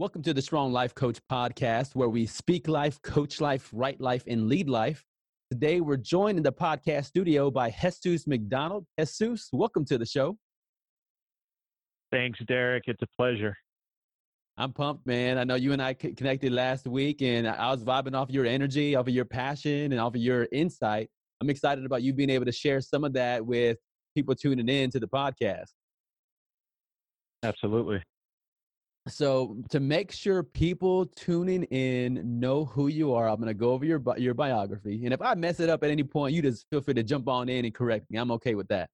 Welcome to the Strong Life Coach podcast, where we speak life, coach life, write life, and lead life. Today, we're joined in the podcast studio by Jesus McDonald. Jesus, welcome to the show. Thanks, Derek. It's a pleasure. I'm pumped, man. I know you and I connected last week, and I was vibing off your energy, off of your passion, and off of your insight. I'm excited about you being able to share some of that with people tuning in to the podcast. Absolutely. So to make sure people tuning in know who you are, I'm going to go over your your biography, and if I mess it up at any point, you just feel free to jump on in and correct me. I'm okay with that.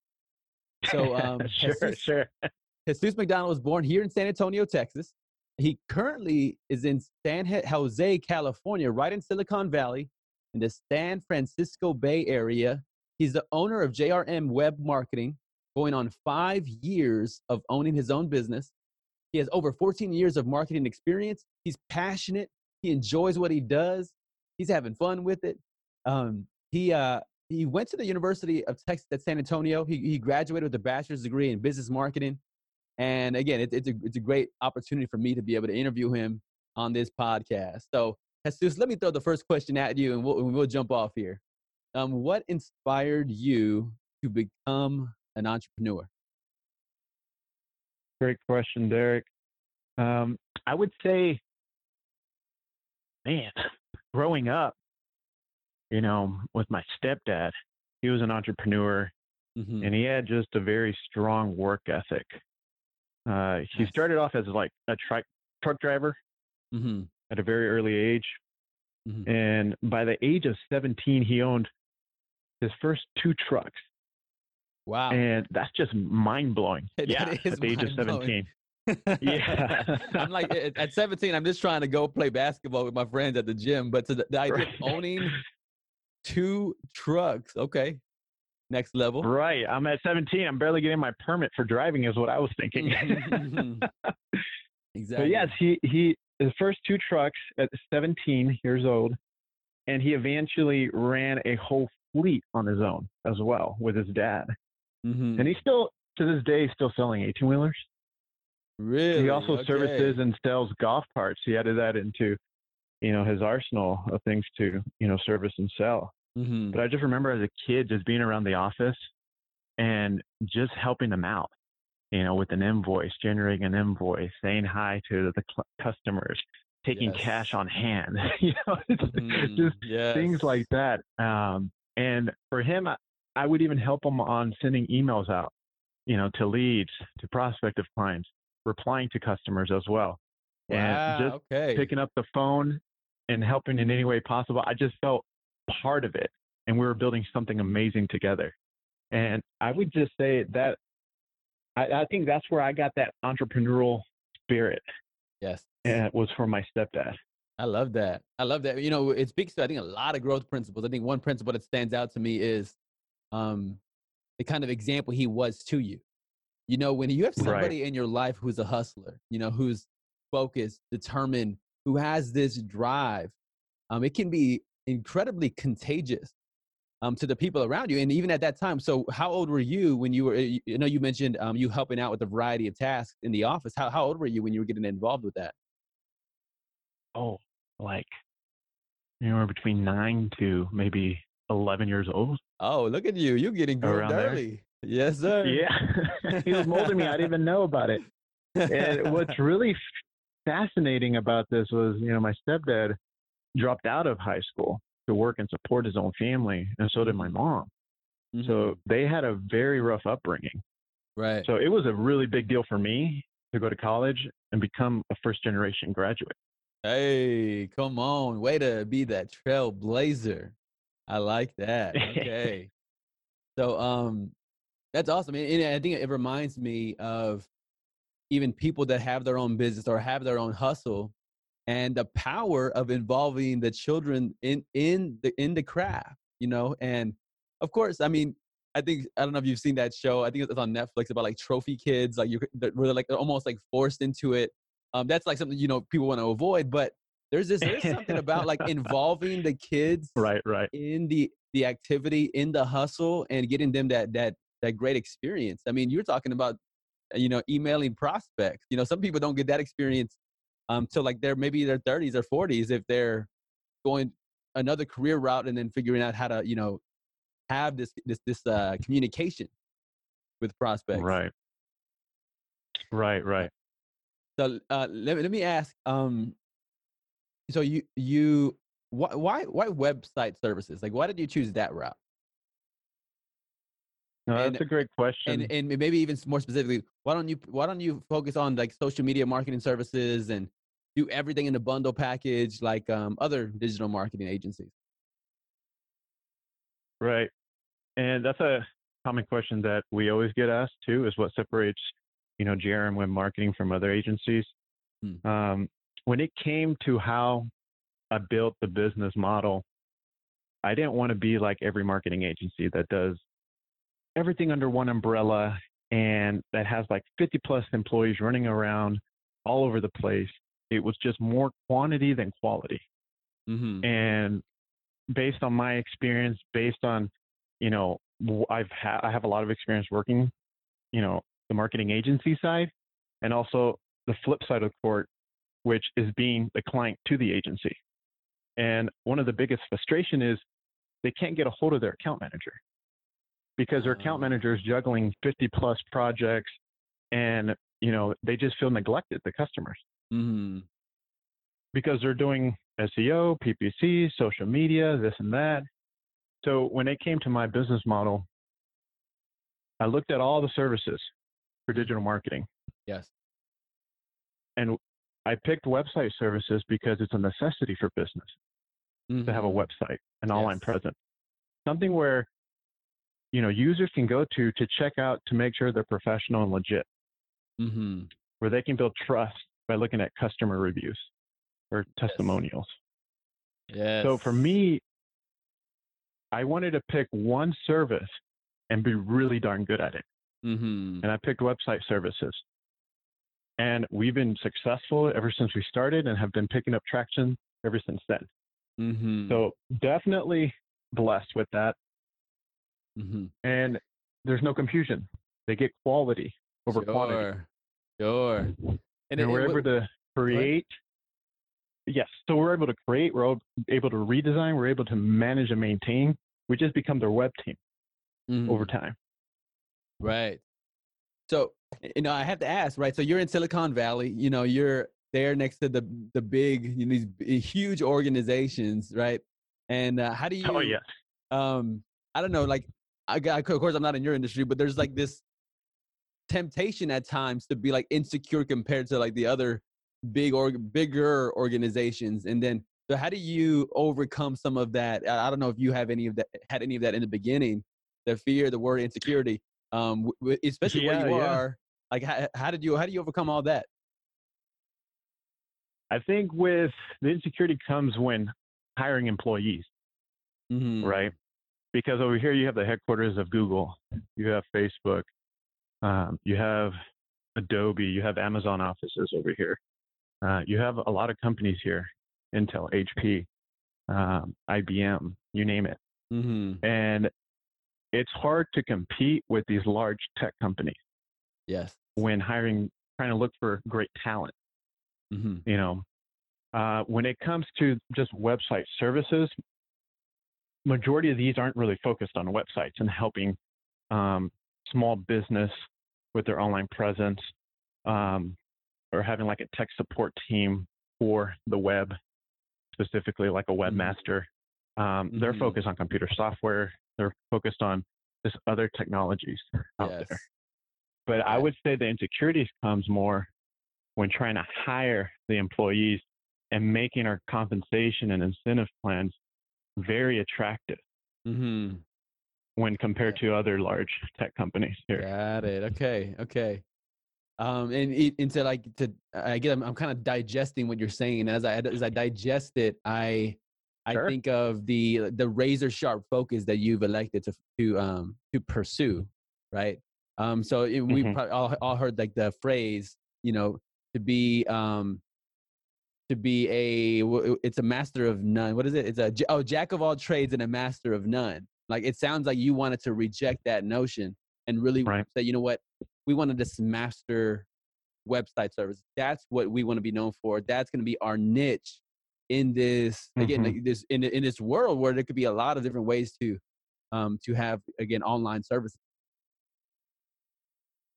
So, um, sure, Jesus, sure. Jesus McDonald was born here in San Antonio, Texas. He currently is in San Jose, California, right in Silicon Valley, in the San Francisco Bay Area. He's the owner of JRM Web Marketing, going on five years of owning his own business. He has over 14 years of marketing experience. He's passionate. He enjoys what he does. He's having fun with it. Um, he uh, he went to the University of Texas at San Antonio. He, he graduated with a bachelor's degree in business marketing. And again, it, it's, a, it's a great opportunity for me to be able to interview him on this podcast. So, Jesus, let me throw the first question at you and we'll, we'll jump off here. Um, what inspired you to become an entrepreneur? Great question, Derek. Um, I would say, man, growing up, you know, with my stepdad, he was an entrepreneur mm-hmm. and he had just a very strong work ethic. Uh, he nice. started off as like a truck truck driver mm-hmm. at a very early age, mm-hmm. and by the age of 17, he owned his first two trucks. Wow! And that's just mind blowing. yeah, at the age of 17. yeah, I'm like at 17. I'm just trying to go play basketball with my friends at the gym, but to the, the idea right. of owning two trucks, okay, next level. Right. I'm at 17. I'm barely getting my permit for driving, is what I was thinking. Mm-hmm. exactly. But yes, he he his first two trucks at 17 years old, and he eventually ran a whole fleet on his own as well with his dad. Mm-hmm. And he's still to this day still selling 18 wheelers. Really? He also okay. services and sells golf carts. He added that into, you know, his arsenal of things to, you know, service and sell. Mm-hmm. But I just remember as a kid just being around the office and just helping them out, you know, with an invoice, generating an invoice, saying hi to the cl- customers, taking yes. cash on hand, you know, mm-hmm. just yes. things like that. Um, and for him, I, would even help them on sending emails out, you know, to leads, to prospective clients, replying to customers as well. Wow, and just okay. picking up the phone and helping in any way possible. I just felt part of it and we were building something amazing together. And I would just say that I, I think that's where I got that entrepreneurial spirit. Yes. And it was from my stepdad. I love that. I love that. You know, it speaks to, I think, a lot of growth principles. I think one principle that stands out to me is um, the kind of example he was to you. You know, when you have somebody right. in your life who's a hustler, you know, who's focused, determined, who has this drive, um, it can be incredibly contagious um, to the people around you. And even at that time, so how old were you when you were? You know, you mentioned um, you helping out with a variety of tasks in the office. How how old were you when you were getting involved with that? Oh, like anywhere between nine to maybe eleven years old. Oh, look at you! You're getting groomed early. There. Yes, sir. Yeah, he was molding me. I didn't even know about it. And what's really fascinating about this was, you know, my stepdad dropped out of high school to work and support his own family, and so did my mm-hmm. mom. Mm-hmm. So they had a very rough upbringing. Right. So it was a really big deal for me to go to college and become a first generation graduate. Hey, come on. Way to be that trailblazer. I like that. Okay. so um that's awesome. And I think it reminds me of even people that have their own business or have their own hustle and the power of involving the children in in the in the craft you know and of course i mean i think i don't know if you've seen that show i think it's on netflix about like trophy kids like you're really like almost like forced into it um that's like something you know people want to avoid but there's this there's something about like involving the kids right right in the the activity in the hustle and getting them that that that great experience i mean you're talking about you know emailing prospects you know some people don't get that experience um, to like they're maybe their 30s or 40s if they're going another career route and then figuring out how to you know have this this this uh, communication with prospects. Right. Right. Right. So uh, let, let me ask. Um, so you you why why why website services? Like why did you choose that route? No, that's and, a great question. And and maybe even more specifically, why don't you why don't you focus on like social media marketing services and do everything in a bundle package like um, other digital marketing agencies? Right. And that's a common question that we always get asked too is what separates, you know, JRM web marketing from other agencies. Hmm. Um, when it came to how I built the business model, I didn't want to be like every marketing agency that does everything under one umbrella and that has like 50 plus employees running around all over the place. It was just more quantity than quality. Mm-hmm. And based on my experience, based on, you know, I've had, I have a lot of experience working, you know, the marketing agency side and also the flip side of the court, which is being the client to the agency. And one of the biggest frustration is they can't get a hold of their account manager because their account ah. manager is juggling 50 plus projects and you know they just feel neglected the customers mm-hmm. because they're doing seo ppc social media this and that so when it came to my business model i looked at all the services for digital marketing yes and i picked website services because it's a necessity for business mm-hmm. to have a mm-hmm. website an yes. online presence something where you know users can go to to check out to make sure they're professional and legit mm-hmm. where they can build trust by looking at customer reviews or testimonials yes. so for me i wanted to pick one service and be really darn good at it mm-hmm. and i picked website services and we've been successful ever since we started and have been picking up traction ever since then mm-hmm. so definitely blessed with that mm-hmm. and there's no confusion. They get quality over sure. quantity. Sure. And, and, we're able to create. Yes, so we're able to create. We're able to redesign. We're able to manage and maintain. We just become their web team mm-hmm. over time. Right. So you know, I have to ask, right? So you're in Silicon Valley. You know, you're there next to the the big, you know, these huge organizations, right? And uh, how do you? Oh yes. Um, I don't know, like I, of course, I'm not in your industry, but there's like this temptation at times to be like insecure compared to like the other big or bigger organizations. And then, so how do you overcome some of that? I don't know if you have any of that, had any of that in the beginning, the fear, the word insecurity, um, especially yeah, where you yeah. are. Like, how, how did you, how do you overcome all that? I think with the insecurity comes when hiring employees, mm-hmm. right? because over here you have the headquarters of Google, you have Facebook, um, you have Adobe, you have Amazon offices over here. Uh, you have a lot of companies here, Intel, HP, um, IBM, you name it. Mm-hmm. And it's hard to compete with these large tech companies. Yes. When hiring, trying to look for great talent. Mm-hmm. You know, uh, when it comes to just website services, majority of these aren't really focused on websites and helping um, small business with their online presence um, or having like a tech support team for the web, specifically like a mm-hmm. webmaster. Um, mm-hmm. They're focused on computer software. They're focused on just other technologies out yes. there. But I would say the insecurities comes more when trying to hire the employees and making our compensation and incentive plans very attractive mm-hmm. when compared to other large tech companies here. Got it. Okay. Okay. Um, and into like to again, I'm, I'm kind of digesting what you're saying. As I as I digest it, I sure. I think of the the razor sharp focus that you've elected to to um to pursue, right? Um, so it, we mm-hmm. probably all, all heard like the phrase, you know, to be um to be a it's a master of none. What is it? It's a oh jack of all trades and a master of none. Like it sounds like you wanted to reject that notion and really right. say, you know what, we wanted to master website service. That's what we want to be known for. That's going to be our niche in this again mm-hmm. like this in in this world where there could be a lot of different ways to um to have again online services.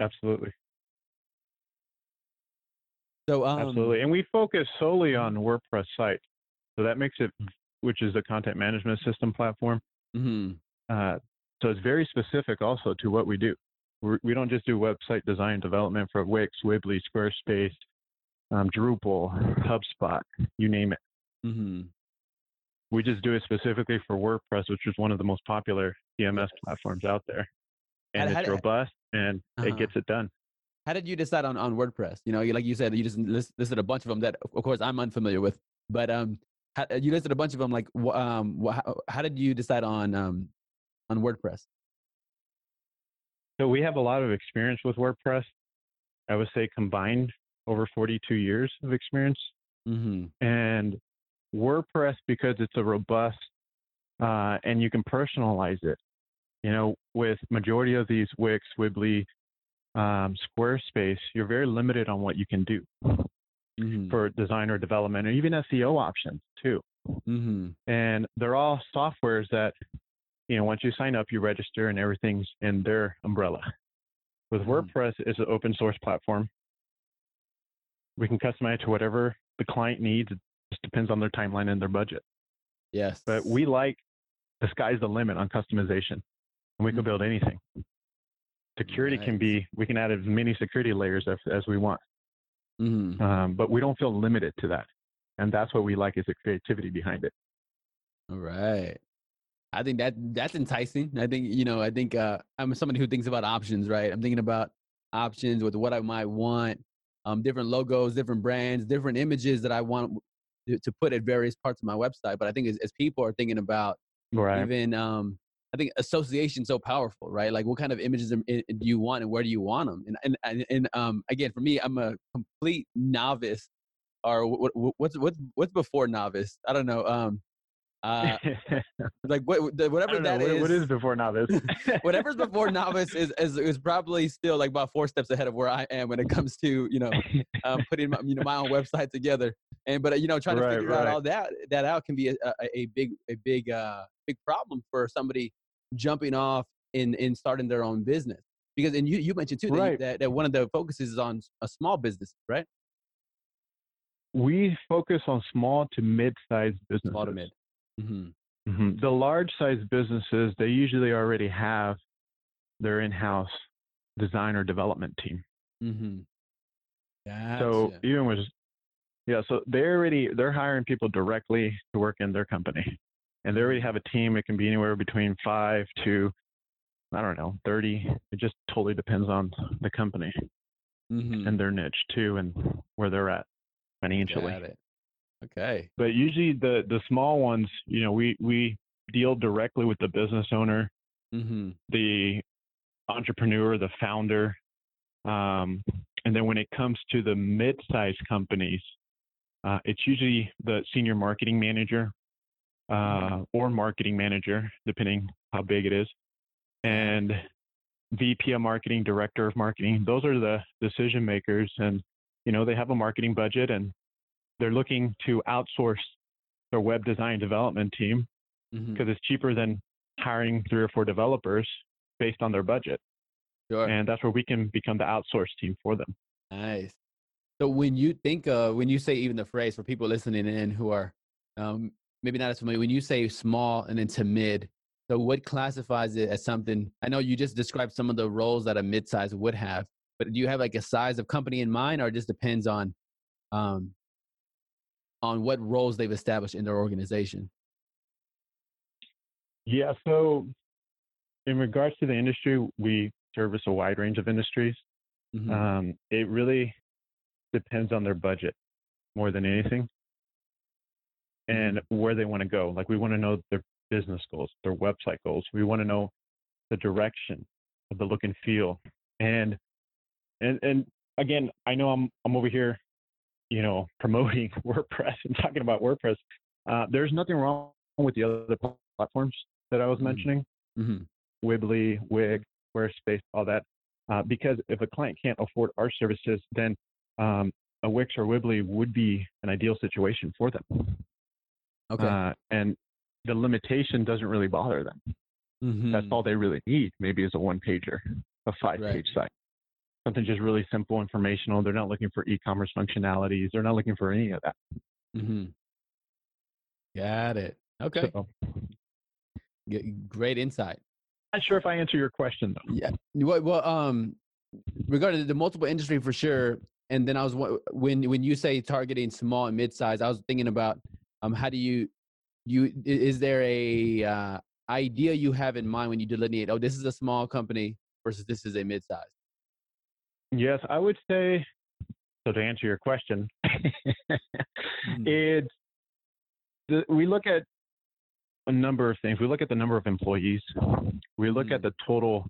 Absolutely. So um, absolutely, and we focus solely on WordPress sites, so that makes it, which is a content management system platform. Mm-hmm. Uh, so it's very specific also to what we do. We're, we do not just do website design development for Wix, Weebly, Squarespace, um, Drupal, HubSpot, you name it. Mm-hmm. We just do it specifically for WordPress, which is one of the most popular CMS platforms out there, and it's robust and uh-huh. it gets it done. How did you decide on, on WordPress? You know, like you said, you just listed a bunch of them that, of course, I'm unfamiliar with. But um, how, you listed a bunch of them. Like, um, how, how did you decide on um, on WordPress? So we have a lot of experience with WordPress. I would say combined over 42 years of experience. Mm-hmm. And WordPress, because it's a robust uh, and you can personalize it. You know, with majority of these Wix, Weebly, um, Squarespace, you're very limited on what you can do mm-hmm. for design or development, or even SEO options too. Mm-hmm. And they're all softwares that you know, once you sign up, you register and everything's in their umbrella. With mm-hmm. WordPress, it's an open source platform. We can customize it to whatever the client needs. Just depends on their timeline and their budget. Yes. But we like the sky's the limit on customization, and we mm-hmm. can build anything. Security nice. can be, we can add as many security layers as, as we want. Mm-hmm. Um, but we don't feel limited to that. And that's what we like is the creativity behind it. All right. I think that that's enticing. I think you know. I think uh, I'm somebody who thinks about options. Right. I'm thinking about options with what I might want, um, different logos, different brands, different images that I want to put at various parts of my website. But I think as, as people are thinking about right. even, um, I think association so powerful, right? Like what kind of images do you want and where do you want them? And and and um, again, for me, I'm a complete novice. Or what, what's what's what's before novice? I don't know. Um, uh, like what, whatever that know, is. What is before novice? whatever's before novice is, is is probably still like about four steps ahead of where I am when it comes to you know um, putting my, you know my own website together. And but you know trying to right, figure right. out all that that out can be a, a, a big a big uh big problem for somebody jumping off in in starting their own business because and you you mentioned too that, right. that, that one of the focuses is on a small business right we focus on small to mid-sized businesses small to mid Mm-hmm. Mm-hmm. The large size businesses, they usually already have their in house design or development team. Mm-hmm. Gotcha. So even with, yeah, so they already, they're hiring people directly to work in their company. And they already have a team. It can be anywhere between five to, I don't know, 30. It just totally depends on the company mm-hmm. and their niche too and where they're at financially. Got it. Okay. But usually the the small ones, you know, we we deal directly with the business owner, mm-hmm. the entrepreneur, the founder, um, and then when it comes to the mid-sized companies, uh, it's usually the senior marketing manager uh, or marketing manager, depending how big it is, and VP of marketing, director of marketing. Those are the decision makers, and you know they have a marketing budget and they're looking to outsource their web design development team because mm-hmm. it's cheaper than hiring three or four developers based on their budget. Sure. And that's where we can become the outsource team for them. Nice. So when you think of, when you say even the phrase for people listening in who are um, maybe not as familiar, when you say small and into mid, so what classifies it as something? I know you just described some of the roles that a mid-size would have, but do you have like a size of company in mind, or it just depends on um, on what roles they've established in their organization? Yeah, so in regards to the industry, we service a wide range of industries. Mm-hmm. Um, it really depends on their budget more than anything and mm-hmm. where they want to go. Like we want to know their business goals, their website goals. We want to know the direction of the look and feel. And and and again, I know I'm I'm over here you know, promoting WordPress and talking about WordPress, uh, there's nothing wrong with the other platforms that I was mm-hmm. mentioning, mm-hmm. Weebly, Wix, Squarespace, all that. Uh, because if a client can't afford our services, then um, a Wix or Weebly would be an ideal situation for them. Okay. Uh, and the limitation doesn't really bother them. Mm-hmm. That's all they really need. Maybe is a one pager, a five page right. site, something just really simple, informational. They're not looking for e-commerce functionalities. They're not looking for any of that. Mm-hmm. Got it. Okay. So, Great insight. Not sure if I answer your question though. Yeah. Well, well um, regarding the multiple industry for sure. And then I was when when you say targeting small and mid size, I was thinking about um, how do you you is there a uh, idea you have in mind when you delineate? Oh, this is a small company versus this is a mid size. Yes, I would say. So to answer your question, mm-hmm. it's the, we look at a number of things. We look at the number of employees. We look mm-hmm. at the total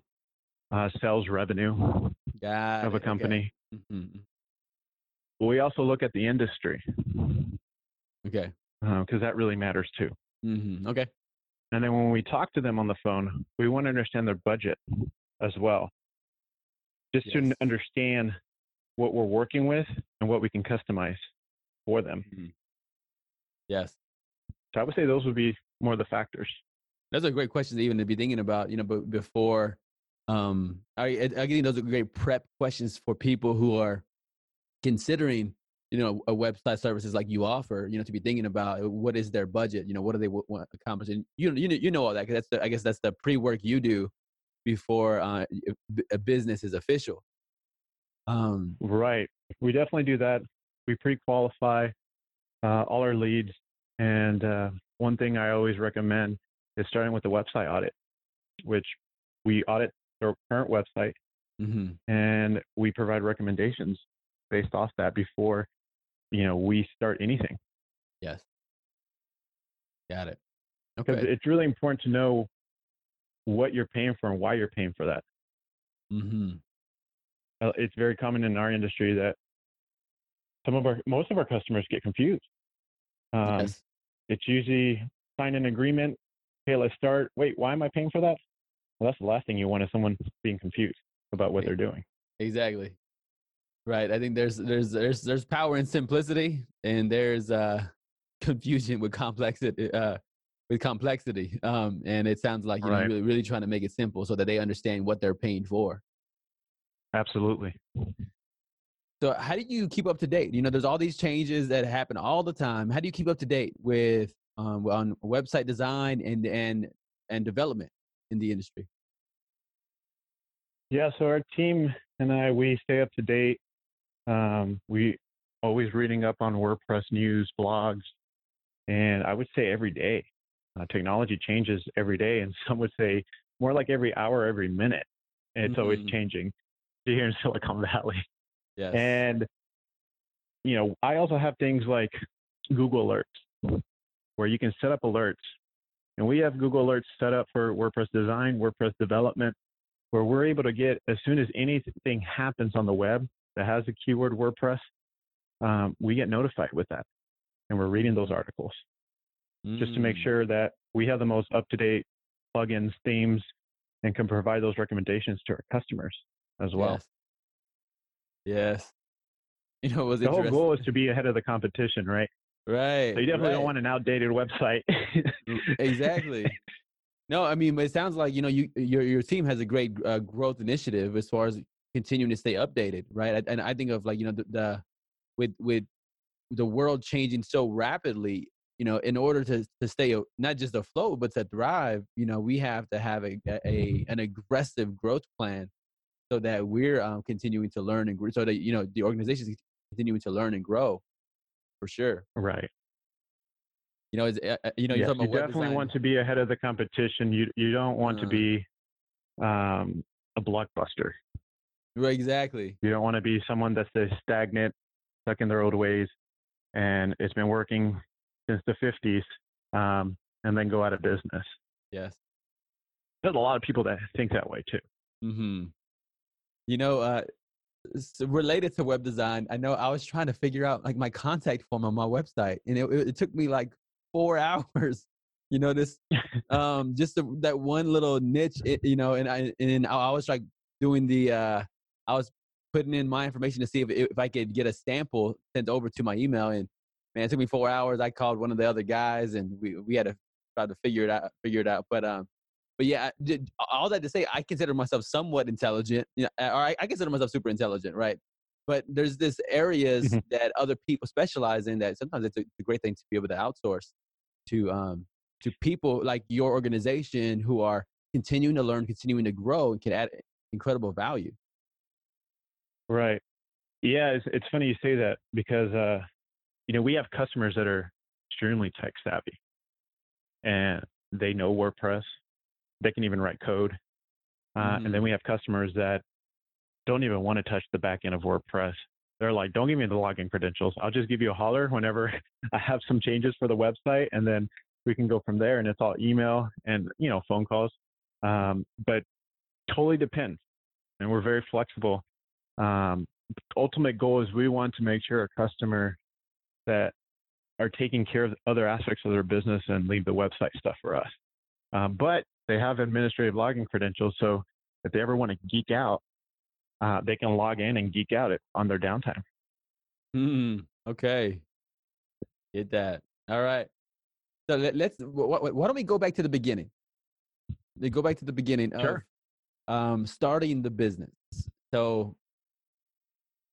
uh, sales revenue Got of a company. Okay. Mm-hmm. We also look at the industry. Okay. Because uh, that really matters too. Mm-hmm. Okay. And then when we talk to them on the phone, we want to understand their budget as well, just yes. to understand what we're working with and what we can customize for them. Mm-hmm. Yes. So I would say those would be more of the factors. Those are great questions even to be thinking about, you know, but before um I, I think those are great prep questions for people who are considering, you know, a website services like you offer, you know, to be thinking about uh, what is their budget, you know, what do they want to accomplish? And you you know, you know all that because that's the, I guess that's the pre-work you do before uh, a business is official. Um, right. We definitely do that. We pre-qualify uh, all our leads, and uh, one thing I always recommend is starting with the website audit, which we audit their current website mm-hmm. and we provide recommendations based off that before you know we start anything. Yes. Got it. Okay. It's really important to know what you're paying for and why you're paying for that. Mm-hmm. Uh, it's very common in our industry that some of our most of our customers get confused. Um, yes. It's usually sign an agreement. Okay, let's start. Wait, why am I paying for that? Well, that's the last thing you want is someone being confused about what they're doing. Exactly. Right. I think there's there's there's there's power in simplicity, and there's uh, confusion with complexity. Uh, with complexity, um, and it sounds like you're right. really really trying to make it simple so that they understand what they're paying for. Absolutely. So how do you keep up to date? You know, there's all these changes that happen all the time. How do you keep up to date with um, on website design and and and development in the industry? Yeah, so our team and I we stay up to date. Um, we always reading up on WordPress news, blogs, and I would say every day. Uh, technology changes every day, and some would say more like every hour, every minute. And it's mm-hmm. always changing here in Silicon Valley. Yes. And you know, I also have things like Google Alerts, where you can set up alerts. And we have Google Alerts set up for WordPress design, WordPress development, where we're able to get as soon as anything happens on the web that has a keyword WordPress, um, we get notified with that, and we're reading those articles mm. just to make mm. sure that we have the most up-to-date plugins, themes, and can provide those recommendations to our customers as well. Yes. Yes. You know, was the whole goal is to be ahead of the competition, right? Right. So you definitely right. don't want an outdated website. exactly. No, I mean, it sounds like you know you your your team has a great uh, growth initiative as far as continuing to stay updated, right? And I think of like you know the, the with with the world changing so rapidly, you know, in order to to stay not just afloat but to thrive, you know, we have to have a, a an aggressive growth plan so that we're um, continuing to learn and grow, so that you know the organization is continuing to learn and grow for sure right you know, uh, uh, you know, yes, you definitely design. want to be ahead of the competition. You you don't want uh, to be um, a blockbuster. Right, exactly. You don't want to be someone that's stagnant, stuck in their old ways, and it's been working since the 50s, um, and then go out of business. Yes. There's a lot of people that think that way too. Hmm. You know, uh, so related to web design, I know I was trying to figure out like my contact form on my website, and it, it took me like four hours. You know, this um just the, that one little niche, it, you know, and I and I was like doing the uh I was putting in my information to see if if I could get a sample sent over to my email. And man, it took me four hours. I called one of the other guys, and we we had to try to figure it out. Figure it out. But um, but yeah, all that to say, I consider myself somewhat intelligent. You know, or I, I consider myself super intelligent, right? But there's this areas mm-hmm. that other people specialize in that sometimes it's a, a great thing to be able to outsource to um to people like your organization who are continuing to learn, continuing to grow, and can add incredible value. Right. Yeah, it's it's funny you say that because uh, you know we have customers that are extremely tech savvy, and they know WordPress. They can even write code. Uh, mm-hmm. And then mm-hmm. we have customers that don't even want to touch the back end of WordPress. They're like, don't give me the login credentials. I'll just give you a holler whenever I have some changes for the website, and then we can go from there. And it's all email and you know phone calls. Um, but totally depends, and we're very flexible. Um, ultimate goal is we want to make sure a customer that are taking care of other aspects of their business and leave the website stuff for us. Um, but they have administrative login credentials, so if they ever want to geek out, uh, they can log in and geek out it on their downtime. Hmm. Okay. Get that. All right. So let, us why don't we go back to the beginning? They go back to the beginning sure. of um, starting the business. So,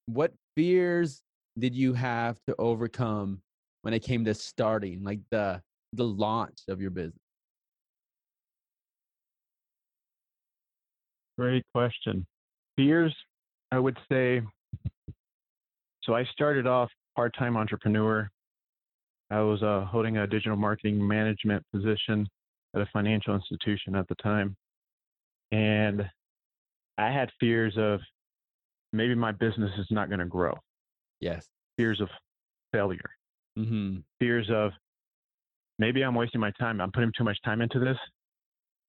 what fears did you have to overcome when it came to starting, like the the launch of your business? Great question. Fears, I would say. So I started off part-time entrepreneur I was uh, holding a digital marketing management position at a financial institution at the time. And I had fears of maybe my business is not going to grow. Yes. Fears of failure. Mm-hmm. Fears of maybe I'm wasting my time. I'm putting too much time into this.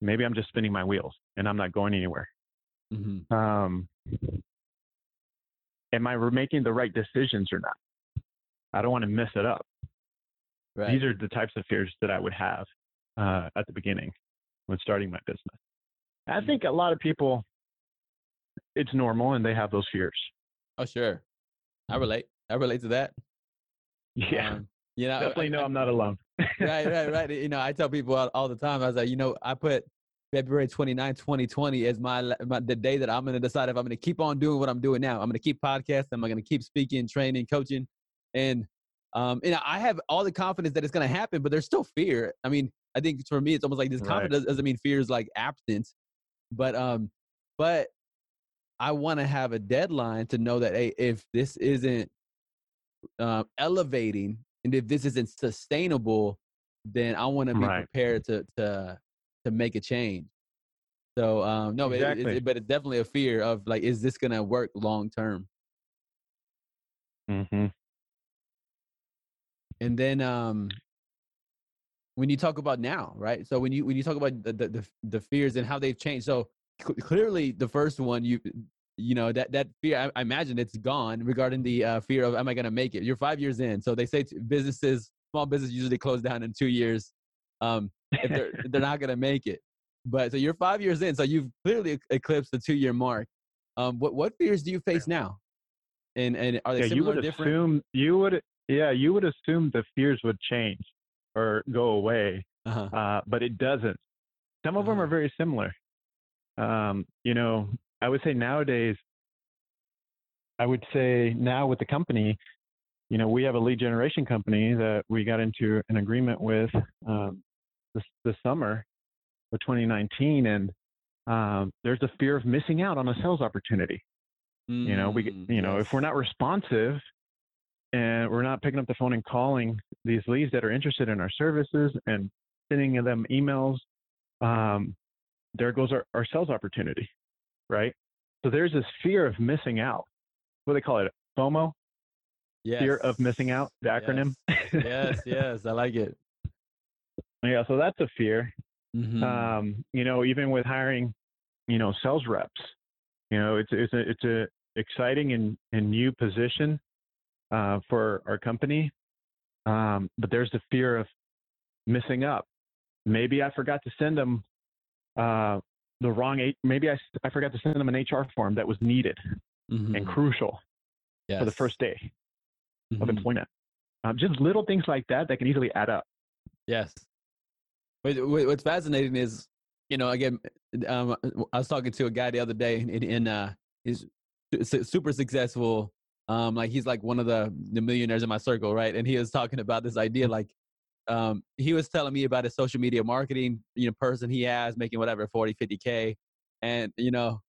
Maybe I'm just spinning my wheels and I'm not going anywhere. Mm-hmm. Um, am I making the right decisions or not? I don't want to mess it up. Right. These are the types of fears that I would have uh, at the beginning when starting my business. I mm-hmm. think a lot of people, it's normal and they have those fears. Oh, sure. I relate. I relate to that. Yeah. Um, you know, definitely I, know I'm not alone. right, right, right. You know, I tell people all, all, the time, I was like, you know, I put February 29, 2020 as my, my the day that I'm going to decide if I'm going to keep on doing what I'm doing now. I'm going to keep podcasting. I'm going to keep speaking, training, coaching. And um, and I have all the confidence that it's going to happen, but there's still fear. I mean, I think for me, it's almost like this right. confidence doesn't mean fear is like absence, but um, but I want to have a deadline to know that hey, if this isn't uh, elevating and if this isn't sustainable, then I want to be right. prepared to to to make a change. So um, no, exactly. it, it, but it's definitely a fear of like, is this going to work long term? Mm-hmm. And then um, when you talk about now, right? So when you when you talk about the the, the fears and how they've changed, so clearly the first one you you know that that fear I, I imagine it's gone regarding the uh, fear of am I going to make it? You're five years in, so they say businesses, small business usually close down in two years um, if they're they're not going to make it. But so you're five years in, so you've clearly eclipsed the two year mark. Um, what what fears do you face now? And and are they yeah, similar? You would different? assume you would yeah, you would assume the fears would change or go away, uh-huh. uh, but it doesn't. Some of uh-huh. them are very similar. Um, you know, I would say nowadays, I would say now with the company, you know, we have a lead generation company that we got into an agreement with um, this, this summer of 2019, and um, there's a fear of missing out on a sales opportunity. Mm, you know, we, you yes. know, if we're not responsive and we're not picking up the phone and calling these leads that are interested in our services and sending them emails, um, there goes our, our sales opportunity, right? So there's this fear of missing out. What do they call it? FOMO? Yes. Fear of missing out, the acronym. Yes, yes, yes, I like it. Yeah, so that's a fear. Mm-hmm. Um, you know, even with hiring, you know, sales reps, you know, it's it's a it's a exciting and, and new position uh, for our company. Um, but there's the fear of missing up. Maybe I forgot to send them uh, the wrong, eight. maybe I, I forgot to send them an HR form that was needed. mm-hmm. and crucial yes. for the first day mm-hmm. of employment. Um, just little things like that that can easily add up. Yes. What's fascinating is, you know, again, um, I was talking to a guy the other day, and, and uh, he's super successful. Um, like he's like one of the the millionaires in my circle, right? And he was talking about this idea, mm-hmm. like um, he was telling me about his social media marketing, you know, person he has making whatever 40, 50 k, and you know,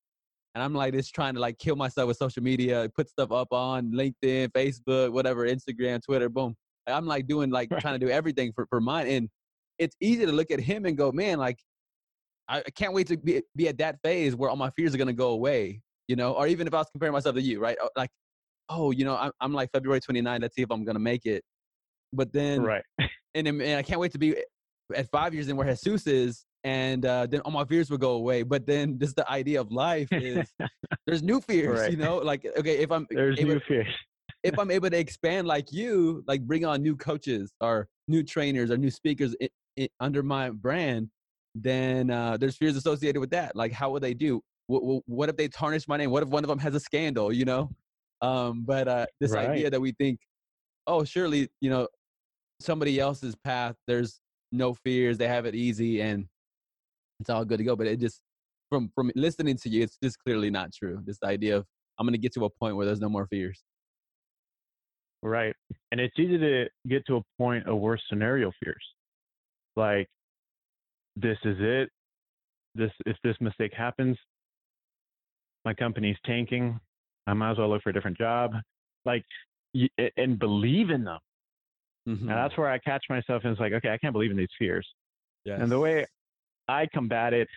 and I'm like just trying to like kill myself with social media, put stuff up on LinkedIn, Facebook, whatever, Instagram, Twitter, boom. I'm like doing like trying to do everything for for mine, and it's easy to look at him and go, man, like I can't wait to be, be at that phase where all my fears are going to go away, you know, or even if I was comparing myself to you, right? Uh, like, oh, you know, I'm, I'm like February 29, let's see if I'm going to make it. But then, right. And, and I can't wait to be at five years in where Jesus is. And uh, then all my fears would go away. But then just the idea of life is there's new fears, right. you know, like, okay, if I'm, there's able, new fears. if I'm able to expand like you, like bring on new coaches or new trainers or new speakers under my brand, then uh, there's fears associated with that. Like, how would they do? What, what if they tarnish my name? What if one of them has a scandal? You know. Um, but uh, this right. idea that we think, oh, surely you know, somebody else's path. There's no fears. They have it easy, and it's all good to go. But it just from from listening to you, it's just clearly not true. This idea of I'm going to get to a point where there's no more fears. Right, and it's easy to get to a point of worst scenario fears, like this is it. This if this mistake happens, my company's tanking. I might as well look for a different job. Like and believe in them. Mm-hmm. And that's where I catch myself and it's like, okay, I can't believe in these fears. Yes. And the way I combat it,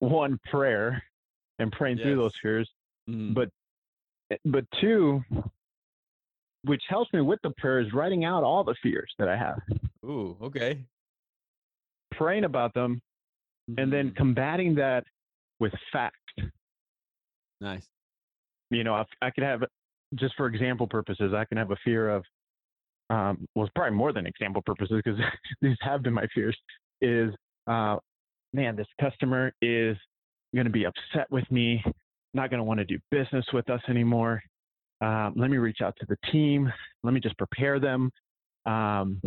one prayer and praying yes. through those fears, mm-hmm. but but two, which helps me with the prayer is writing out all the fears that I have. Ooh, okay praying about them, and then mm-hmm. combating that with fact. Nice. You know, I, I could have, just for example purposes, I can have a fear of, um, well, it's probably more than example purposes because these have been my fears. Is, uh, man, this customer is going to be upset with me, not going to want to do business with us anymore. Um, let me reach out to the team. Let me just prepare them. Um,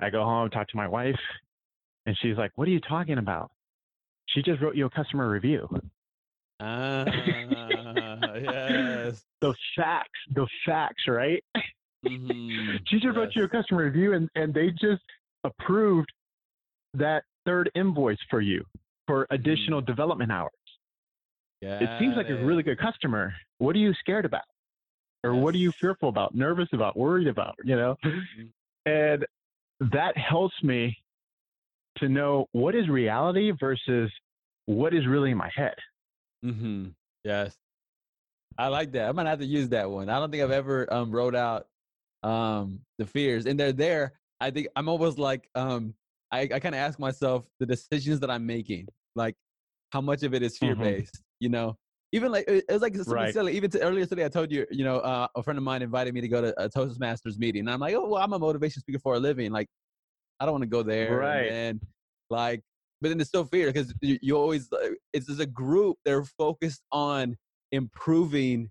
I go home, talk to my wife, and she's like, What are you talking about? She just wrote you a customer review. Ah, yes. those facts, those facts, right? Mm-hmm. she just yes. wrote you a customer review and, and they just approved that third invoice for you for additional mm. development hours. Got it seems like it. a really good customer. What are you scared about? Or yes. what are you fearful about, nervous about, worried about, you know? Mm-hmm. And that helps me to know what is reality versus what is really in my head. Mm-hmm. Yes. I like that. I'm gonna have to use that one. I don't think I've ever um, wrote out um, the fears, and they're there. I think I'm almost like um, I, I kind of ask myself the decisions that I'm making, like how much of it is fear based. Mm-hmm. You know, even like it was like something right. silly. Even to, earlier today, I told you, you know, uh, a friend of mine invited me to go to a Toastmasters meeting, and I'm like, oh, well, I'm a motivation speaker for a living. Like, I don't want to go there. Right. And like, but then it's still fear because you, you always, uh, it's as a group, they're focused on improving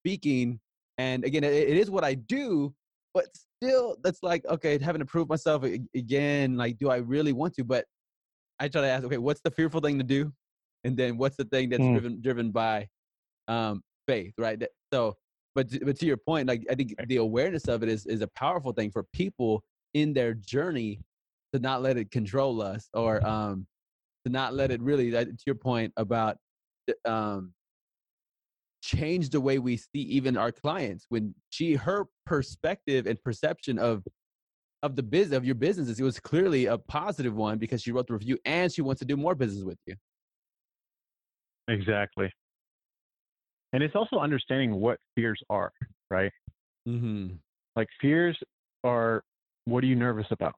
speaking. And again, it, it is what I do, but still, that's like, okay, having to prove myself again. Like, do I really want to? But I try to ask, okay, what's the fearful thing to do? And then what's the thing that's mm. driven driven by um, faith, right? So, but but to your point, like I think the awareness of it is is a powerful thing for people in their journey to not let it control us or um, to not let it really, to your point about um, change the way we see even our clients when she her perspective and perception of of the biz of your businesses it was clearly a positive one because she wrote the review and she wants to do more business with you exactly and it's also understanding what fears are right mm-hmm. like fears are what are you nervous about?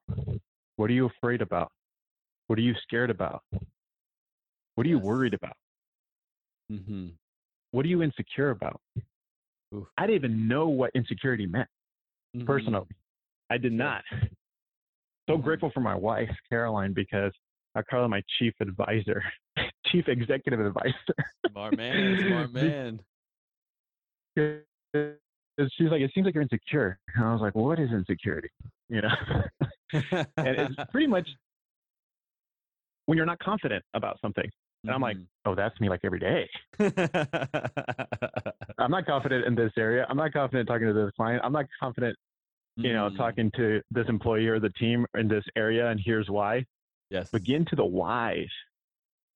What are you afraid about? What are you scared about? What are you worried about? Mm-hmm. What are you insecure about? Oof. I didn't even know what insecurity meant mm-hmm. personally. I did not. So mm-hmm. grateful for my wife, Caroline, because I call her my chief advisor, chief executive advisor. Smart man, smart man. she's like, it seems like you're insecure. And I was like, what is insecurity? You know, and it's pretty much when you're not confident about something. And I'm like, mm-hmm. oh, that's me like every day. I'm not confident in this area. I'm not confident talking to this client. I'm not confident, you know, mm. talking to this employee or the team in this area. And here's why. Yes. Begin to the whys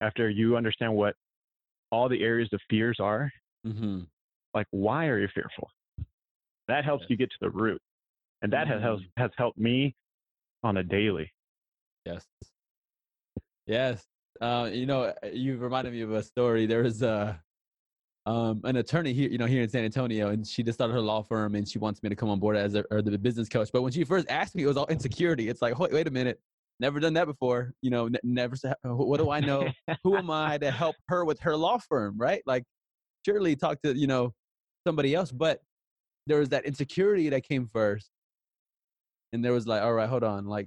after you understand what all the areas of fears are. Mm-hmm. Like, why are you fearful? That helps yes. you get to the root. And that mm-hmm. has, has helped me on a daily. Yes. Yes. Uh, you know, you reminded me of a story. There was a, um, an attorney here, you know, here in San Antonio, and she just started her law firm, and she wants me to come on board as a, or the business coach. But when she first asked me, it was all insecurity. It's like, wait, wait a minute, never done that before. You know, never. What do I know? Who am I to help her with her law firm? Right? Like, surely talk to you know somebody else. But there was that insecurity that came first, and there was like, all right, hold on, like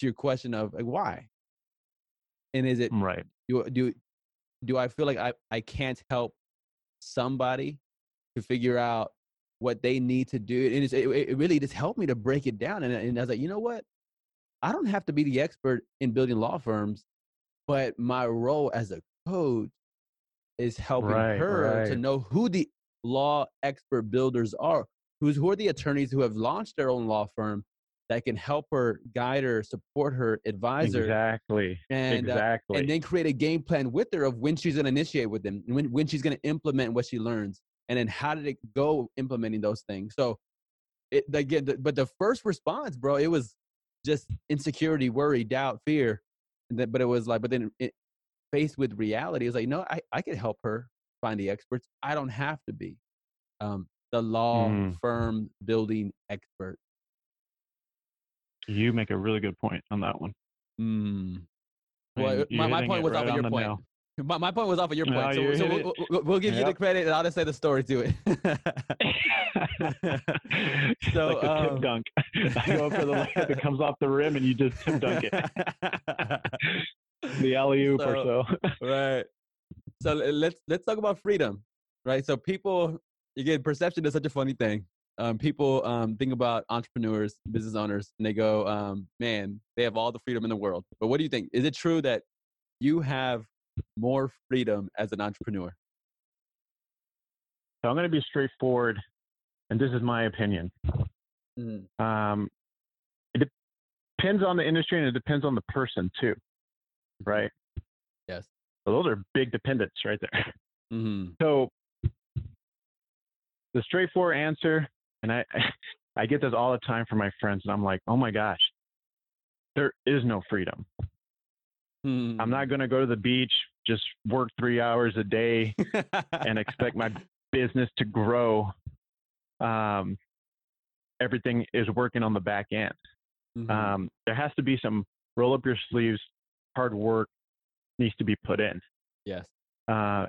to your question of like why, and is it right? Do do do I feel like I I can't help somebody to figure out what they need to do, and it, it really just helped me to break it down. And, and I was like, you know what? I don't have to be the expert in building law firms, but my role as a coach is helping right, her right. to know who the law expert builders are, who's who are the attorneys who have launched their own law firm that can help her, guide her, support her, advise her. Exactly. And, exactly. Uh, and then create a game plan with her of when she's going to initiate with them, when, when she's going to implement what she learns, and then how did it go implementing those things. So, it again, the, but the first response, bro, it was just insecurity, worry, doubt, fear. Then, but it was like, but then it, faced with reality, it was like, no, I, I can help her find the experts. I don't have to be um, the law mm. firm building expert. You make a really good point on that one. Mm. Well, my, my point was right off of your point. My, my point was off of your point. No, so, so we'll, we'll, we'll, give yep. you the credit and I'll just say the story to it. so, like um, tip dunk. I go for the layup that comes off the rim and you just tip dunk it. the alley oop so, or so. right. So let's let's talk about freedom, right? So people, again, perception is such a funny thing um, people um, think about entrepreneurs, business owners, and they go, um, man, they have all the freedom in the world. But what do you think? Is it true that you have more freedom as an entrepreneur? So I'm going to be straightforward, and this is my opinion. Mm. Um, it depends on the industry and it depends on the person too, mm-hmm. right? Yes. So those are big dependents right there. Mm-hmm. So the straightforward answer and I, I get this all the time from my friends, and I'm like, oh my gosh, there is no freedom. Hmm. I'm not going to go to the beach, just work three hours a day, and expect my business to grow. Um, everything is working on the back end. Mm-hmm. Um, there has to be some roll up your sleeves, hard work needs to be put in. Yes. Uh,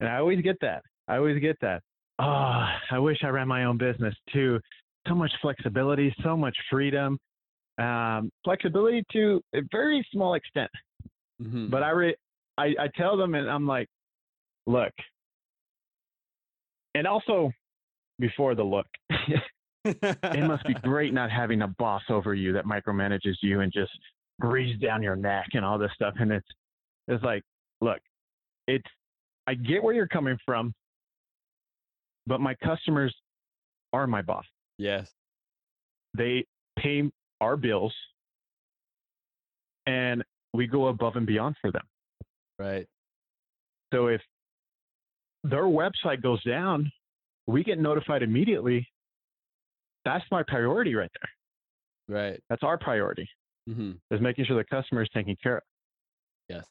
and I always get that. I always get that oh, I wish I ran my own business too. So much flexibility, so much freedom, um, flexibility to a very small extent. Mm-hmm. But I, re- I, I tell them, and I'm like, look, and also before the look, it must be great not having a boss over you that micromanages you and just breathes down your neck and all this stuff. And it's, it's like, look, it's, I get where you're coming from but my customers are my boss. Yes. They pay our bills and we go above and beyond for them. Right. So if their website goes down, we get notified immediately. That's my priority right there. Right. That's our priority. Mm-hmm. Is making sure the customer is taken care of. Yes.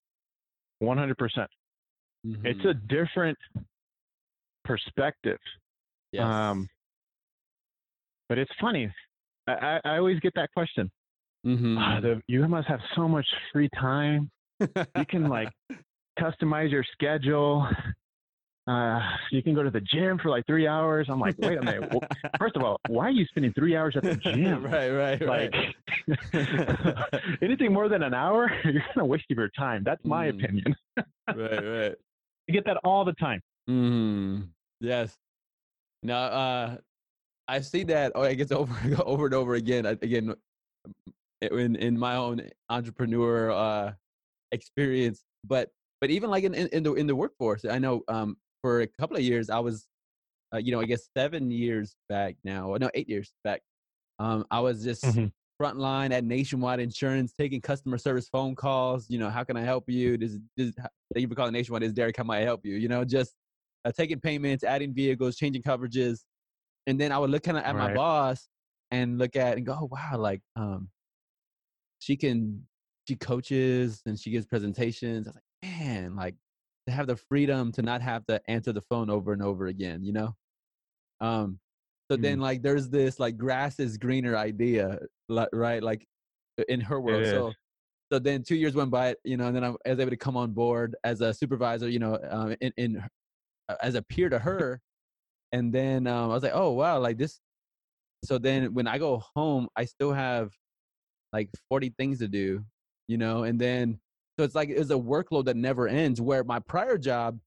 100%. percent mm-hmm. It's a different perspective. Yes. Um, but it's funny. I, I always get that question. Mm-hmm. Oh, the, you must have so much free time. you can like customize your schedule. Uh, you can go to the gym for like three hours. I'm like, wait a minute. Well, first of all, why are you spending three hours at the gym? right, right, like, right. anything more than an hour, you're kind of wasting your time. That's my mm. opinion. right, right. You get that all the time. Mm. Yes. Now, uh, I see that. Oh, I guess over over and over again. Again, in in my own entrepreneur uh, experience, but but even like in, in, the in the workforce, I know um, for a couple of years I was, uh, you know, I guess seven years back now, no, eight years back, um, I was just mm-hmm. frontline at Nationwide Insurance, taking customer service phone calls. You know, how can I help you? This, this they even call it Nationwide. Is Derek? How might I help you? You know, just uh, taking payments, adding vehicles, changing coverages, and then I would look kind of at right. my boss and look at and go, oh, wow, like um, she can she coaches and she gives presentations. I was like, man, like to have the freedom to not have to answer the phone over and over again, you know? Um, so mm. then like there's this like grass is greener idea, right? Like in her world. So so then two years went by, you know, and then I was able to come on board as a supervisor, you know, um, in, in as a peer to her. And then um, I was like, oh wow, like this. So then when I go home, I still have like 40 things to do, you know, and then so it's like it's a workload that never ends. Where my prior job,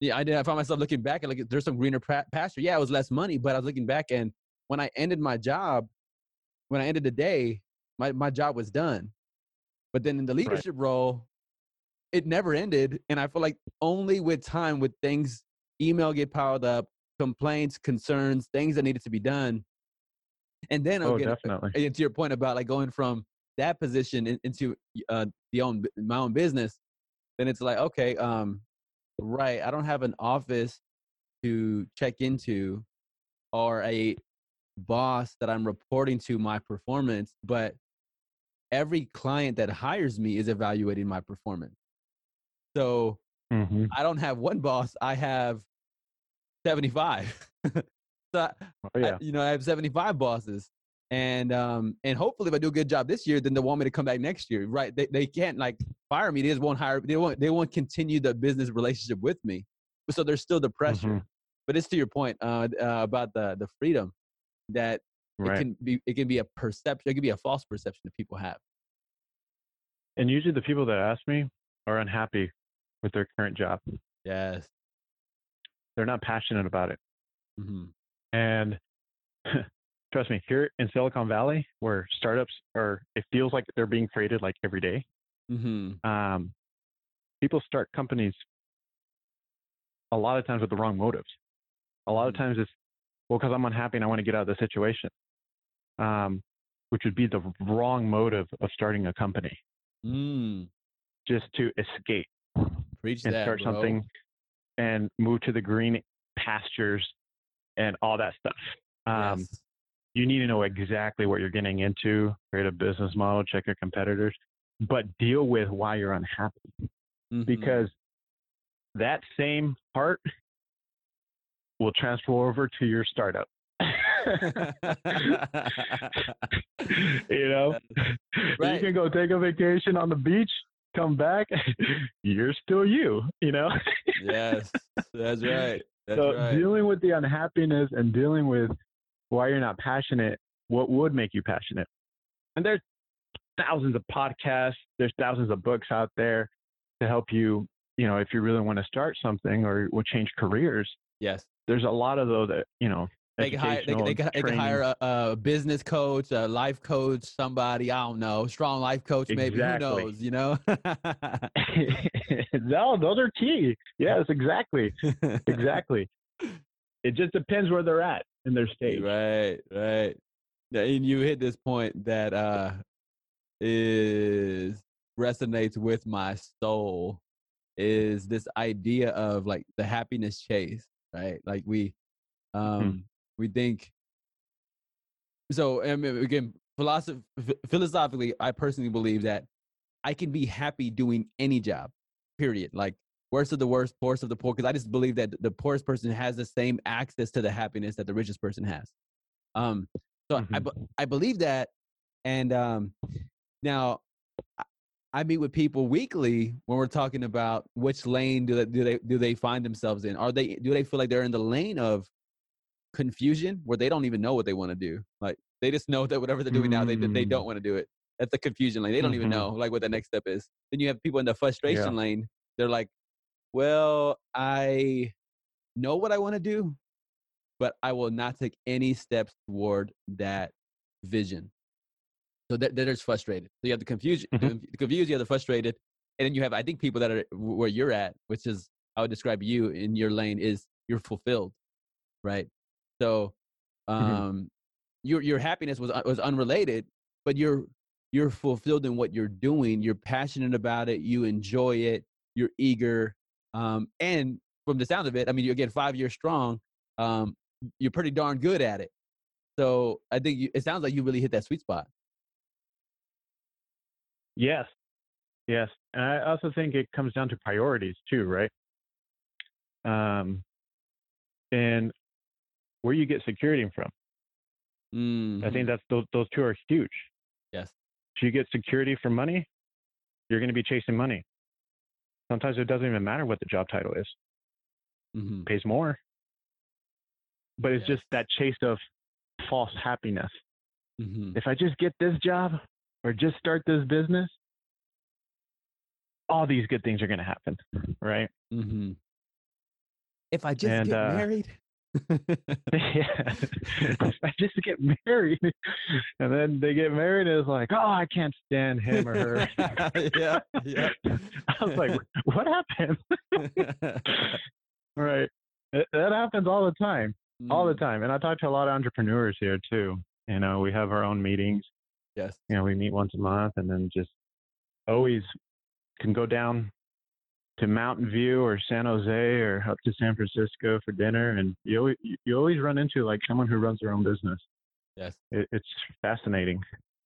yeah, I did. I found myself looking back and like there's some greener pasture. Yeah, it was less money, but I was looking back and when I ended my job, when I ended the day, my my job was done. But then in the leadership right. role, it never ended, and I feel like only with time, with things, email get piled up, complaints, concerns, things that needed to be done, and then I'll oh, get definitely. to your point about like going from that position in, into uh, the own my own business. Then it's like okay, um, right. I don't have an office to check into or a boss that I'm reporting to my performance, but every client that hires me is evaluating my performance. So mm-hmm. I don't have one boss, I have 75. So, oh, yeah. I, you know, I have 75 bosses. And um and hopefully if I do a good job this year, then they want me to come back next year. Right. They they can't like fire me. They just won't hire they won't they won't continue the business relationship with me. So there's still the pressure. Mm-hmm. But it's to your point uh, uh, about the the freedom that right. it can be it can be a perception, it can be a false perception that people have. And usually the people that ask me are unhappy with their current job. Yes. They're not passionate about it. Mm-hmm. And trust me, here in Silicon Valley, where startups are, it feels like they're being created like every day. Mm-hmm. Um, people start companies a lot of times with the wrong motives. A lot of mm-hmm. times it's, well, because I'm unhappy and I want to get out of the situation, um, which would be the wrong motive of starting a company. Mm. Just to escape Preach and that, start bro. something and move to the green pastures and all that stuff. Um, yes. You need to know exactly what you're getting into, create a business model, check your competitors, but deal with why you're unhappy. Mm-hmm. Because that same part will transfer over to your startup. you know, right. you can go take a vacation on the beach, come back, you're still you, you know? yes, that's right. That's so right. dealing with the unhappiness and dealing with why you're not passionate, what would make you passionate? And there's thousands of podcasts, there's thousands of books out there to help you, you know, if you really want to start something or will change careers. Yes. There's a lot of those that, you know, they can hire. They, they, can, they can hire a, a, business coach, a life coach, somebody I don't know, strong life coach, maybe exactly. who knows, you know. no, those are key. Yes, exactly, exactly. it just depends where they're at in their stage. Right, right. And you hit this point that uh is resonates with my soul is this idea of like the happiness chase, right? Like we hmm. um we think so I mean, again philosoph- philosophically i personally believe that i can be happy doing any job period like worst of the worst poorest of the poor because i just believe that the poorest person has the same access to the happiness that the richest person has um so mm-hmm. I, I believe that and um now I meet with people weekly when we're talking about which lane do they do they do they find themselves in? Are they do they feel like they're in the lane of confusion where they don't even know what they want to do. Like they just know that whatever they're doing now, they they don't mm. want to do it. That's the confusion lane. They don't mm-hmm. even know like what the next step is. Then you have people in the frustration yeah. lane. They're like, "Well, I know what I want to do, but I will not take any steps toward that vision. So that, there's frustrated. So you have the confusion, mm-hmm. the confused, you have the frustrated, and then you have I think people that are where you're at, which is I would describe you in your lane is you're fulfilled, right? So mm-hmm. um, mm-hmm. your your happiness was was unrelated, but you're you're fulfilled in what you're doing. You're passionate about it. You enjoy it. You're eager. Um, and from the sound of it, I mean, you're again five years strong. Um, you're pretty darn good at it. So I think you, it sounds like you really hit that sweet spot. Yes, yes, and I also think it comes down to priorities too, right? Um, and where you get security from. Mm-hmm. I think mm-hmm. that's those those two are huge. Yes. If you get security from money, you're going to be chasing money. Sometimes it doesn't even matter what the job title is. Mm-hmm. Pays more. But it's yes. just that chase of false happiness. Mm-hmm. If I just get this job or just start this business, all these good things are going to happen, right? Mm-hmm. If I just and, get uh, married. yeah. I just get married. And then they get married and it's like, oh, I can't stand him or her. yeah. Yeah. I was like, what happened? right. It, that happens all the time. Mm. All the mm. time. And I talk to a lot of entrepreneurs here too. You know, we have our own meetings. Yes. You know, we meet once a month and then just always can go down to Mountain View or San Jose or up to San Francisco for dinner, and you always, you always run into like someone who runs their own business. Yes, it, it's fascinating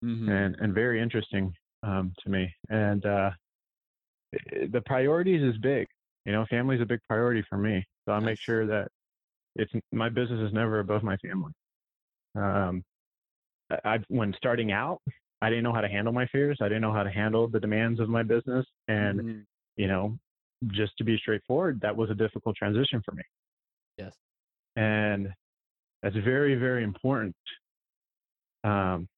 mm-hmm. and and very interesting um, to me. And uh, the priorities is big. You know, family is a big priority for me, so I make sure that it's my business is never above my family. Um, I when starting out, I didn't know how to handle my fears. I didn't know how to handle the demands of my business, and mm-hmm. you know, just to be straightforward, that was a difficult transition for me. Yes. And that's very, very important. Um,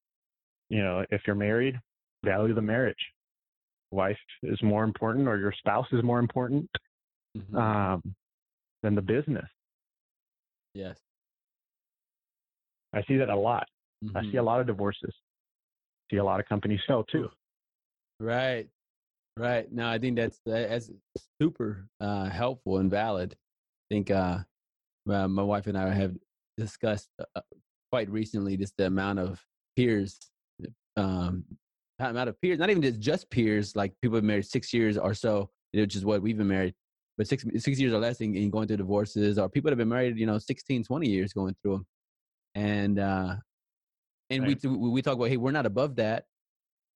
you know, if you're married, value the marriage. Wife is more important, or your spouse is more important mm-hmm. um, than the business. Yes. I see that a lot. Mm-hmm. I see a mm-hmm. lot of divorces. See a lot of companies sell too. Right. Right. No, I think that's that's super uh, helpful and valid. I think uh, my wife and I have discussed uh, quite recently just the amount of peers, um, amount of peers, not even just, just peers, like people have married six years or so, which is what we've been married, but six six years or less in, in going through divorces, or people that have been married, you know, 16, 20 years going through them, and uh, and right. we we talk about hey, we're not above that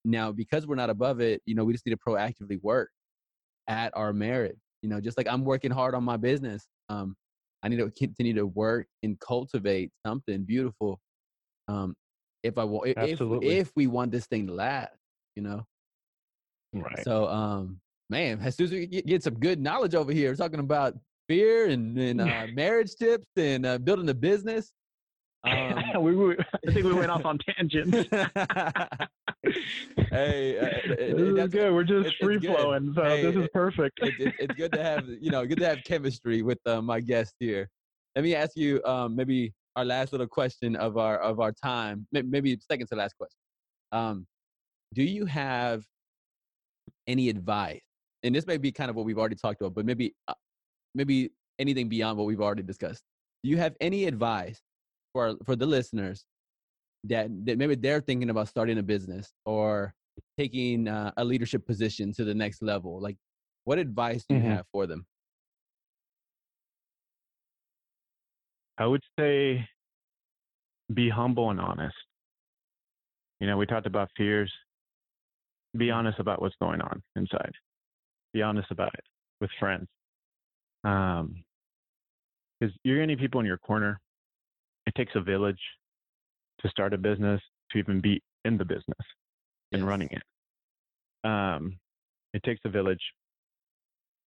now, because we're not above it, you know, we just need to proactively work at our marriage. You know, just like I'm working hard on my business, um, I need to continue to work and cultivate something beautiful. Um, if I want, if if we want this thing to last, you know. Right. So, um, man, Jesus, we get some good knowledge over here. We're talking about fear and, and uh, marriage tips and uh, building a business. Um, we, we, I think we went off on tangents. hey, uh, this is good. We're just free flowing, so hey, this is perfect. It, it, it's good to have you know, good to have chemistry with uh, my guest here. Let me ask you, um, maybe our last little question of our of our time, maybe second to last question. Um, do you have any advice? And this may be kind of what we've already talked about, but maybe uh, maybe anything beyond what we've already discussed. Do you have any advice for for the listeners that, that maybe they're thinking about starting a business or taking uh, a leadership position to the next level like what advice do you mm-hmm. have for them? I would say be humble and honest. You know we talked about fears. Be mm-hmm. honest about what's going on inside. Be honest about it with friends. Um because you're going to need people in your corner it takes a village to start a business to even be in the business and yes. running it. Um, it takes a village.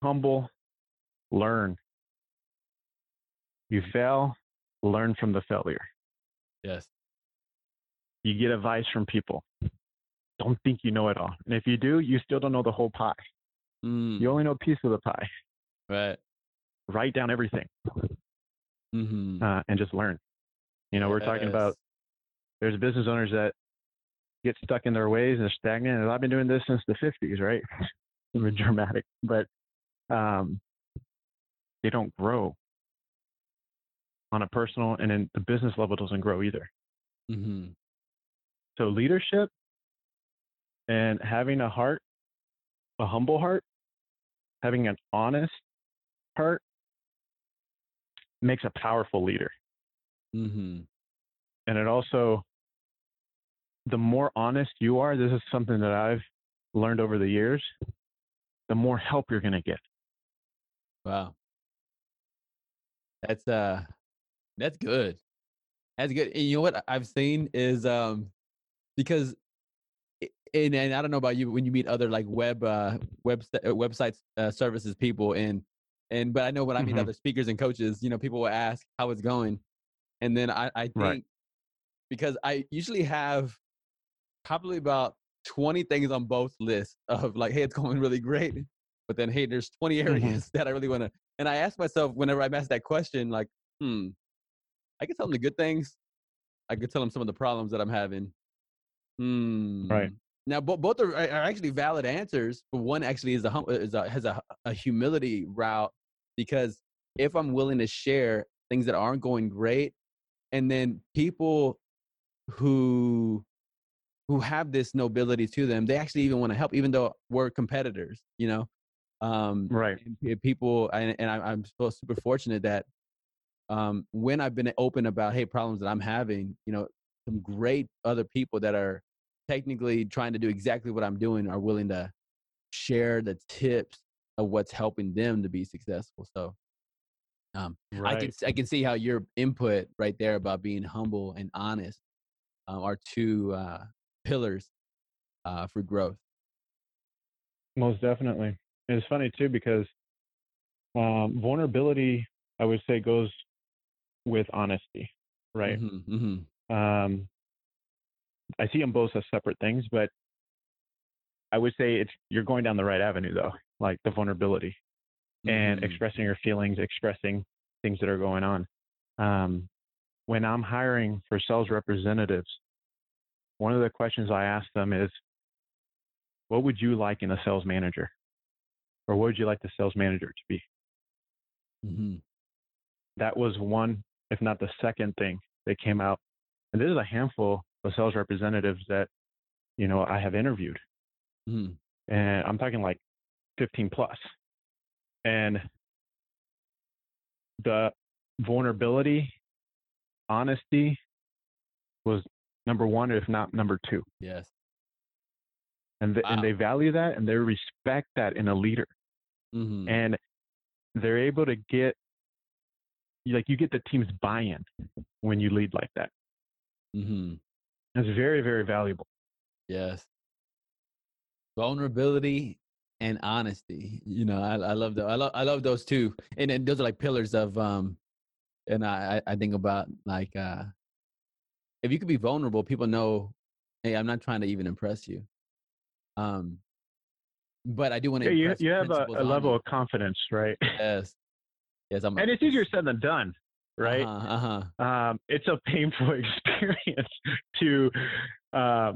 Humble, learn. You fail, learn from the failure. Yes. You get advice from people. Don't think you know it all. And if you do, you still don't know the whole pie. Mm. You only know a piece of the pie. Right. Write down everything. mm-hmm. uh, and just learn. You know, yes. we're talking about there's business owners that get stuck in their ways and they're stagnant. And I've been doing this since the 50s, right? it's dramatic, but um, they don't grow on a personal and then the business level doesn't grow either. Mm-hmm. So leadership and having a heart, a humble heart, having an honest heart makes a powerful leader. Mm-hmm. And it also, the more honest you are, this is something that I've learned over the years, the more help you're going to get. Wow. That's uh that's good. That's good. And you know what I've seen is um because and, and I don't know about you, but when you meet other like web uh web uh, websites uh, services people and and but I know when I meet mm-hmm. other speakers and coaches, you know, people will ask how it's going, and then I I think right. because I usually have probably about 20 things on both lists of like, hey, it's going really great. But then, hey, there's 20 mm-hmm. areas mm-hmm. that I really want to. And I ask myself whenever I'm asked that question, like, hmm, I can tell them the good things. I could tell them some of the problems that I'm having. Hmm. Right. Now, both both are, are actually valid answers. But one actually is a, hum- is a has a, a humility route because if I'm willing to share things that aren't going great, and then people who who have this nobility to them, they actually even want to help, even though we're competitors. You know, um, right? people, and, and I, am so super fortunate that um, when I've been open about hey problems that I'm having, you know, some great other people that are technically trying to do exactly what I'm doing are willing to share the tips of what's helping them to be successful. So um, right. I can I can see how your input right there about being humble and honest uh, are two uh, pillars uh, for growth. Most definitely. It's funny too because um, vulnerability, I would say, goes with honesty, right? Mm-hmm, mm-hmm. Um, I see them both as separate things, but I would say it's you're going down the right avenue though, like the vulnerability mm-hmm. and expressing your feelings, expressing things that are going on. Um, when I'm hiring for sales representatives, one of the questions I ask them is, "What would you like in a sales manager?" or what would you like the sales manager to be? Mm-hmm. That was one, if not the second thing that came out. And this is a handful of sales representatives that, you know, I have interviewed. Mm-hmm. And I'm talking like 15 plus. And the vulnerability, honesty was number one, if not number two. Yes and wow. and they value that and they respect that in a leader mm-hmm. and they're able to get like you get the team's buy-in when you lead like that mm-hmm. it's very very valuable yes vulnerability and honesty you know i, I love that I love, I love those two and, and those are like pillars of um and i i think about like uh if you could be vulnerable people know hey i'm not trying to even impress you um, but I do want to. Yeah, you, you have a, a level of confidence, right? Yes. Yes, I'm. And it's easier said than done, right? Uh-huh, uh-huh. Um, it's a painful experience to, uh,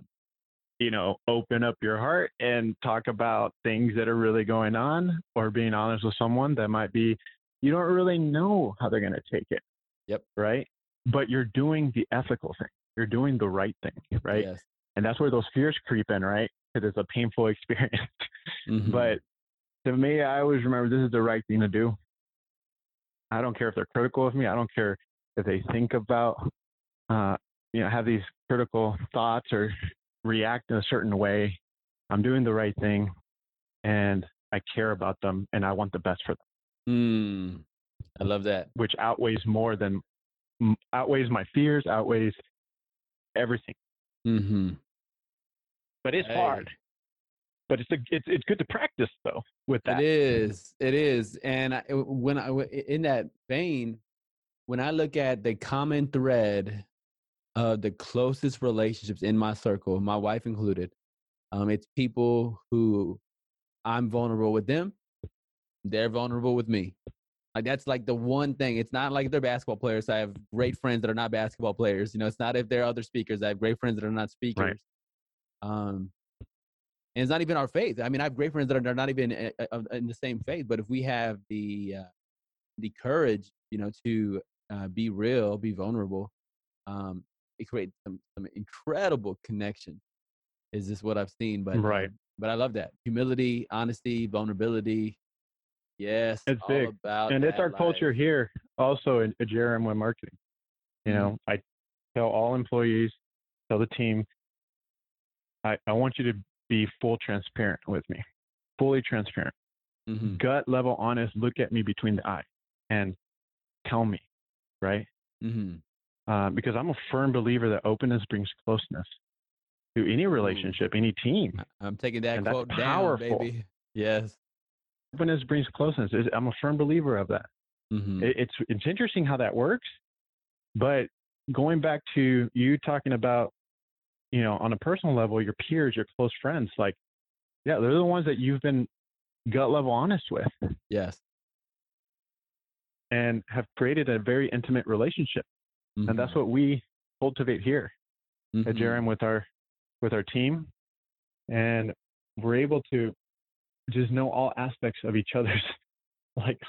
you know, open up your heart and talk about things that are really going on, or being honest with someone that might be, you don't really know how they're going to take it. Yep. Right. But you're doing the ethical thing. You're doing the right thing, right? Yes. And that's where those fears creep in, right? because it's a painful experience. Mm-hmm. But to me, I always remember this is the right thing to do. I don't care if they're critical of me. I don't care if they think about, uh, you know, have these critical thoughts or react in a certain way. I'm doing the right thing, and I care about them, and I want the best for them. Mm, I love that. Which outweighs more than outweighs my fears, outweighs everything. Mm-hmm but it's hey. hard. But it's a, it's it's good to practice though with that. It is. It is. And I, when I in that vein, when I look at the common thread of the closest relationships in my circle, my wife included, um, it's people who I'm vulnerable with them, they're vulnerable with me. Like that's like the one thing. It's not like they're basketball players. I have great friends that are not basketball players. You know, it's not if they're other speakers. I have great friends that are not speakers. Right. Um, and it's not even our faith. I mean, I have great friends that are not even in, uh, uh, in the same faith. But if we have the uh, the courage, you know, to uh, be real, be vulnerable, um, it creates some, some incredible connection. Is this what I've seen? But right. but I love that humility, honesty, vulnerability. Yes, it's big, and it's our life. culture here also in, at JRM Marketing. You mm-hmm. know, I tell all employees, tell the team, I, I want you to be full transparent with me, fully transparent, mm-hmm. gut level honest. Look at me between the eye and tell me, right? Mm-hmm. Uh, because I'm a firm believer that openness brings closeness to any relationship, any team. I'm taking that and quote down, baby. Yes. Openness brings closeness. I'm a firm believer of that. Mm-hmm. It's it's interesting how that works, but going back to you talking about, you know, on a personal level, your peers, your close friends, like, yeah, they're the ones that you've been gut level honest with. Yes. And have created a very intimate relationship. Mm-hmm. And that's mm-hmm. what we cultivate here mm-hmm. at JRM with our with our team. And we're able to just know all aspects of each other's like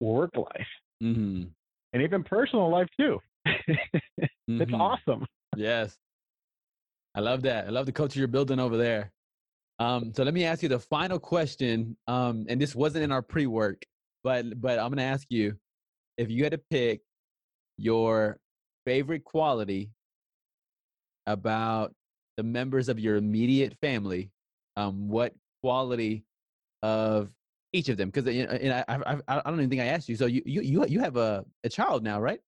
work life mm-hmm. and even personal life too. it's mm-hmm. awesome. Yes. I love that. I love the culture you're building over there. Um, so let me ask you the final question. Um, and this wasn't in our pre-work, but but I'm gonna ask you if you had to pick your favorite quality about the members of your immediate family, um, what quality of each of them? Because you know, and I, I, I don't even think I asked you. So you you you have a, a child now, right?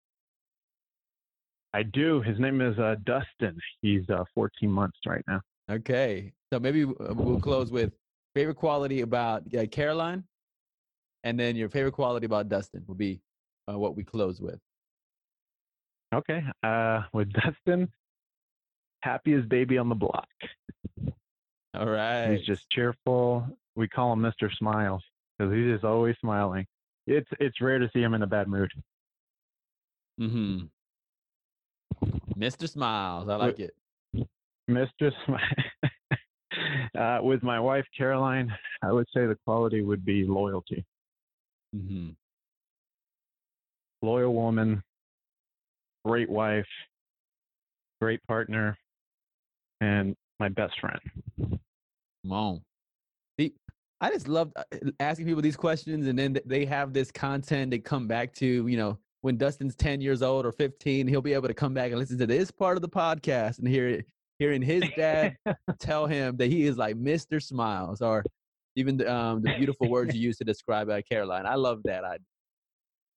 I do. His name is uh, Dustin. He's uh, 14 months right now. Okay, so maybe uh, we'll close with favorite quality about uh, Caroline, and then your favorite quality about Dustin will be uh, what we close with. Okay. Uh, with Dustin, happiest baby on the block. All right. He's just cheerful. We call him Mr. Smiles because he's just always smiling. It's it's rare to see him in a bad mood. Mm-hmm. Mr. Smiles, I like with, it. Mr. Smiles. uh, with my wife Caroline, I would say the quality would be loyalty. Mm-hmm. Loyal woman, great wife, great partner, and my best friend. Mom. See, I just love uh, asking people these questions, and then they have this content they come back to. You know, when Dustin's 10 years old or 15, he'll be able to come back and listen to this part of the podcast and hear hearing his dad tell him that he is like Mr. Smiles, or even the, um, the beautiful words you use to describe uh, Caroline. I love that. I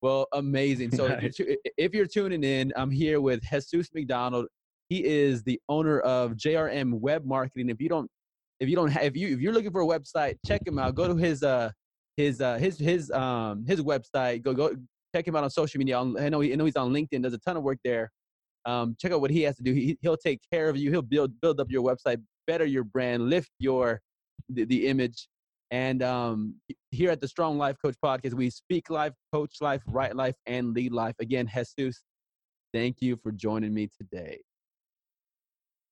well, amazing. So if, you're, if you're tuning in, I'm here with Jesus McDonald. He is the owner of JRM Web Marketing. If you don't, if you don't have, if you if you're looking for a website, check him out. Go to his uh his uh his his um his website. Go go check him out on social media. I know he, I know he's on LinkedIn. Does a ton of work there. Um, check out what he has to do. He, he'll take care of you. He'll build build up your website, better your brand, lift your the, the image, and um, here at the Strong Life Coach Podcast, we speak life, coach life, write life, and lead life. Again, Jesus, thank you for joining me today.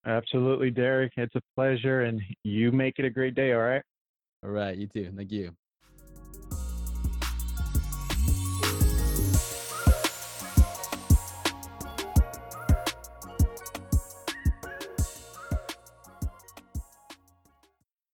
Absolutely, Derek. It's a pleasure, and you make it a great day, all right? All right, you too. Thank you.